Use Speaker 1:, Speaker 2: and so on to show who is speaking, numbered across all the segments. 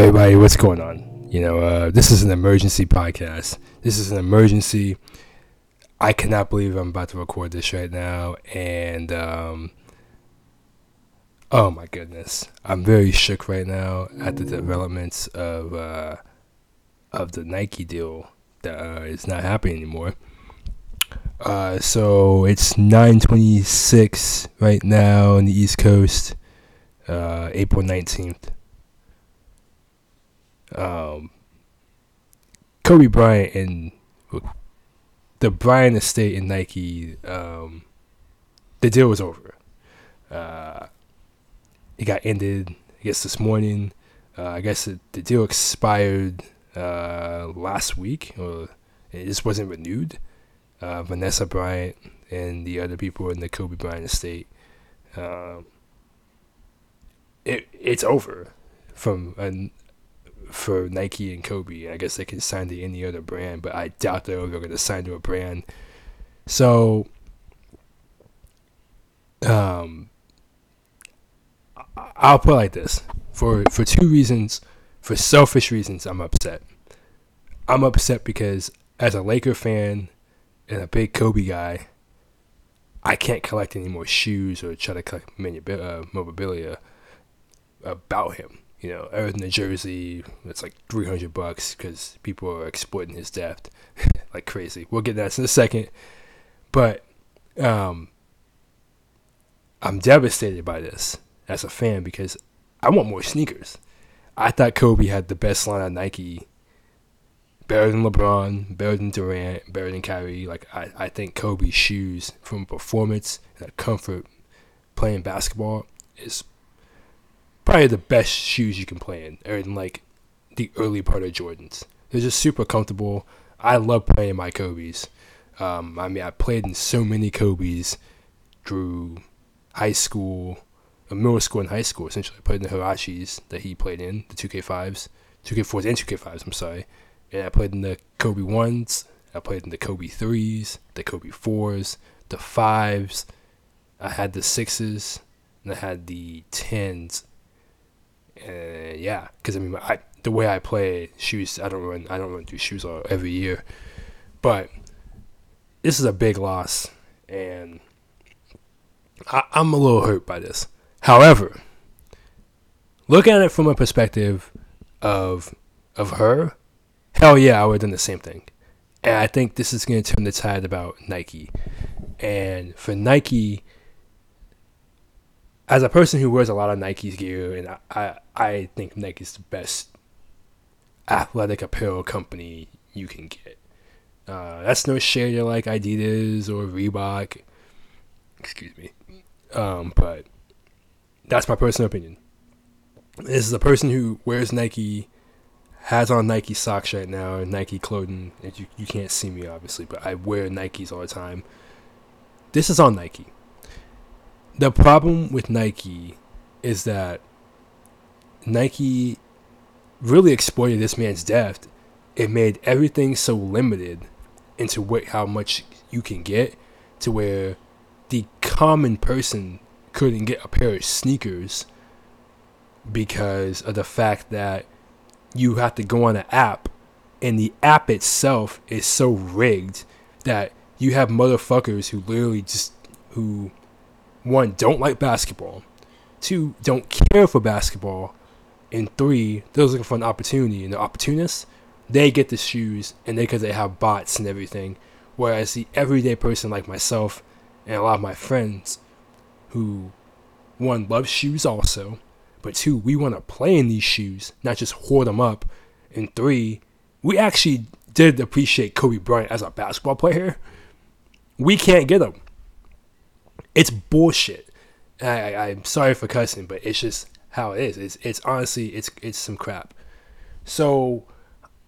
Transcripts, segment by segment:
Speaker 1: everybody, what's going on? You know, uh, this is an emergency podcast. This is an emergency. I cannot believe I'm about to record this right now, and um, oh my goodness, I'm very shook right now at the developments of uh, of the Nike deal that uh, is not happening anymore. Uh, so it's 9:26 right now on the East Coast, uh, April 19th. Um, Kobe Bryant and the Bryant estate and Nike, um, the deal was over. Uh, it got ended, I guess, this morning. Uh, I guess it, the deal expired uh, last week, or it just wasn't renewed. Uh, Vanessa Bryant and the other people in the Kobe Bryant estate. Um, it it's over from an, for Nike and Kobe. I guess they can sign to any other brand, but I doubt they're ever going to sign to a brand. So, um, I'll put it like this: for for two reasons, for selfish reasons, I'm upset. I'm upset because as a Laker fan and a big Kobe guy, I can't collect any more shoes or try to collect uh, memorabilia about him you know, than the jersey, it's like 300 bucks because people are exploiting his depth like crazy. We'll get that in a second. But um, I'm devastated by this as a fan because I want more sneakers. I thought Kobe had the best line on Nike, better than LeBron, better than Durant, better than Kyrie. Like I, I think Kobe's shoes from performance and comfort playing basketball is probably the best shoes you can play in, or in like the early part of Jordans. They're just super comfortable. I love playing my Kobe's. Um, I mean, I played in so many Kobe's through high school, uh, middle school, and high school. Essentially, I played in the Huaraches that he played in, the 2K5s, 2K4s, and 2K5s. I'm sorry. And I played in the Kobe ones. I played in the Kobe threes, the Kobe fours, the fives. I had the sixes, and I had the tens and yeah, because I mean, I, the way I play shoes, I don't run, I don't run through shoes every year, but this is a big loss, and I, I'm a little hurt by this. However, looking at it from a perspective of of her, hell yeah, I would have done the same thing. And I think this is going to turn the tide about Nike. And for Nike, as a person who wears a lot of Nike's gear, and I, I think Nike is the best athletic apparel company you can get. Uh, that's no shade to like Adidas or Reebok. Excuse me. Um, but that's my personal opinion. This is a person who wears Nike, has on Nike socks right now, and Nike clothing. And you, you can't see me obviously, but I wear Nikes all the time. This is on Nike the problem with Nike is that Nike really exploited this man's depth. It made everything so limited into what how much you can get to where the common person couldn't get a pair of sneakers because of the fact that you have to go on an app and the app itself is so rigged that you have motherfuckers who literally just who one, don't like basketball, two, don't care for basketball, and three, they're looking for an opportunity. And the opportunists, they get the shoes, and they because they have bots and everything. Whereas the everyday person like myself and a lot of my friends, who one love shoes also, but two, we want to play in these shoes, not just hoard them up. And three, we actually did appreciate Kobe Bryant as a basketball player. We can't get him it's bullshit. I, I am sorry for cussing, but it's just how it is. It's it's honestly it's it's some crap. So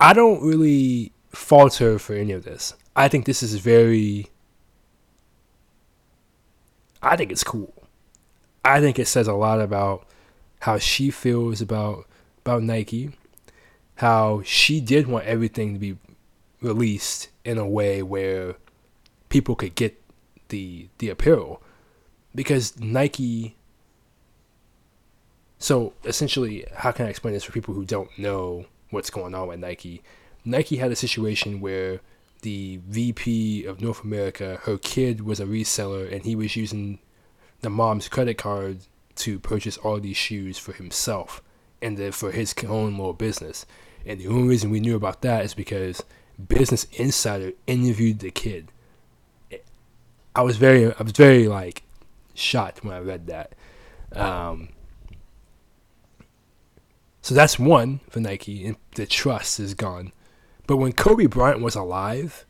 Speaker 1: I don't really falter for any of this. I think this is very. I think it's cool. I think it says a lot about how she feels about about Nike, how she did want everything to be released in a way where people could get the the apparel because Nike So essentially, how can I explain this for people who don't know what's going on with Nike? Nike had a situation where the VP of North America, her kid was a reseller, and he was using the mom's credit card to purchase all these shoes for himself and then for his own little business. And the only reason we knew about that is because Business Insider interviewed the kid. I was very, I was very like shocked when I read that. Um, so that's one for Nike, and the trust is gone. But when Kobe Bryant was alive,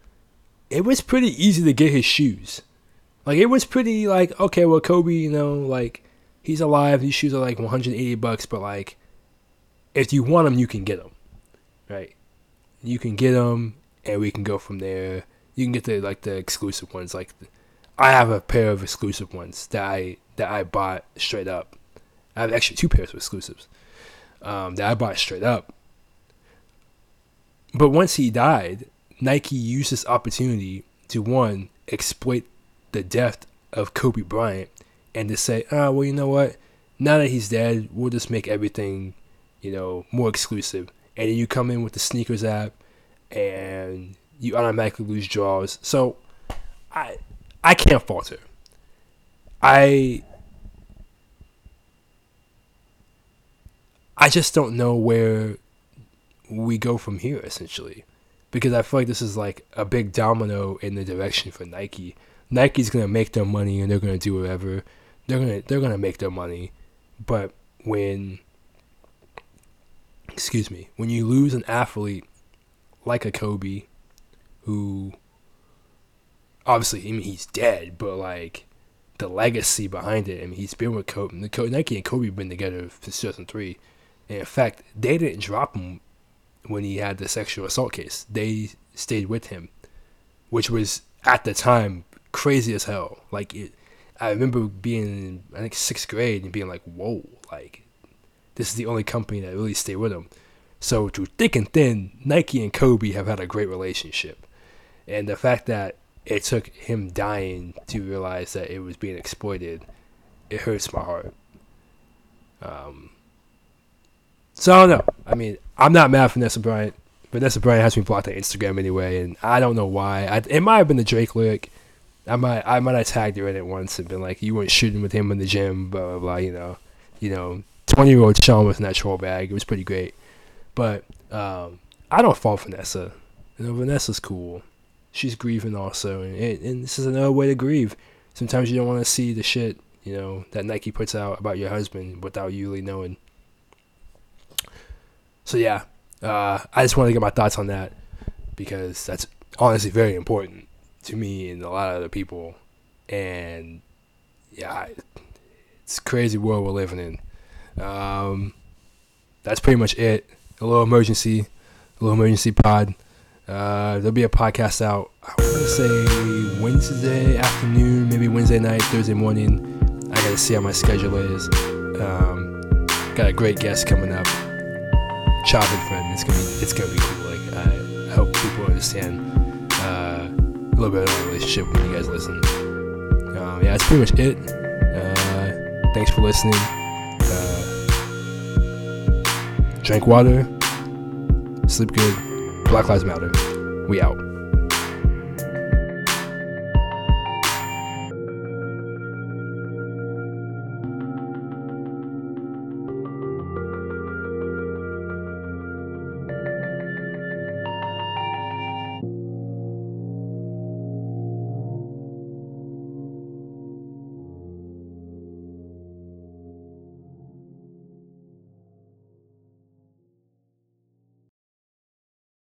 Speaker 1: it was pretty easy to get his shoes. Like it was pretty like okay, well Kobe, you know, like he's alive. These shoes are like 180 bucks, but like if you want them, you can get them, right? You can get them, and we can go from there. You can get the like the exclusive ones. Like I have a pair of exclusive ones that I that I bought straight up. I have actually two pairs of exclusives um, that I bought straight up. But once he died, Nike used this opportunity to one exploit the death of Kobe Bryant and to say, ah, oh, well, you know what? Now that he's dead, we'll just make everything, you know, more exclusive. And then you come in with the sneakers app, and you automatically lose draws. So, I, I can't falter. I I just don't know where we go from here essentially. Because I feel like this is like a big domino in the direction for Nike. Nike's gonna make their money and they're gonna do whatever. They're gonna they're gonna make their money. But when excuse me, when you lose an athlete like a Kobe who obviously I mean he's dead, but like the legacy behind it. I mean he's been with Kobe. Nike and Kobe have been together since 2003. In fact, they didn't drop him when he had the sexual assault case. They stayed with him, which was at the time crazy as hell. Like it, I remember being I think sixth grade and being like, "Whoa!" Like this is the only company that really stayed with him. So through thick and thin, Nike and Kobe have had a great relationship, and the fact that it took him dying to realize that it was being exploited, it hurts my heart. Um, so I don't know. I mean, I'm not mad at Vanessa Bryant. Vanessa Bryant has me blocked on Instagram anyway, and I don't know why. I, it might have been the Drake lyric. I might I might have tagged her in it once and been like, "You weren't shooting with him in the gym," blah blah blah. You know, you know, twenty year old Sean with that troll bag. It was pretty great, but um, I don't fault Vanessa. You know, Vanessa's cool. She's grieving also, and, and this is another way to grieve. Sometimes you don't want to see the shit you know that Nike puts out about your husband without you really knowing. So yeah, uh, I just want to get my thoughts on that because that's honestly very important to me and a lot of other people. And yeah, it's crazy world we're living in. Um, that's pretty much it. A little emergency, a little emergency pod. Uh, there'll be a podcast out. I want to say Wednesday afternoon, maybe Wednesday night, Thursday morning. I gotta see how my schedule is. Um, got a great guest coming up childhood friend. It's gonna be it's gonna be cool. Like I, I hope people understand uh, a little bit of our relationship when you guys listen. Um, yeah, that's pretty much it. Uh, thanks for listening. Uh, drink water, sleep good. Black Lives Matter. We out.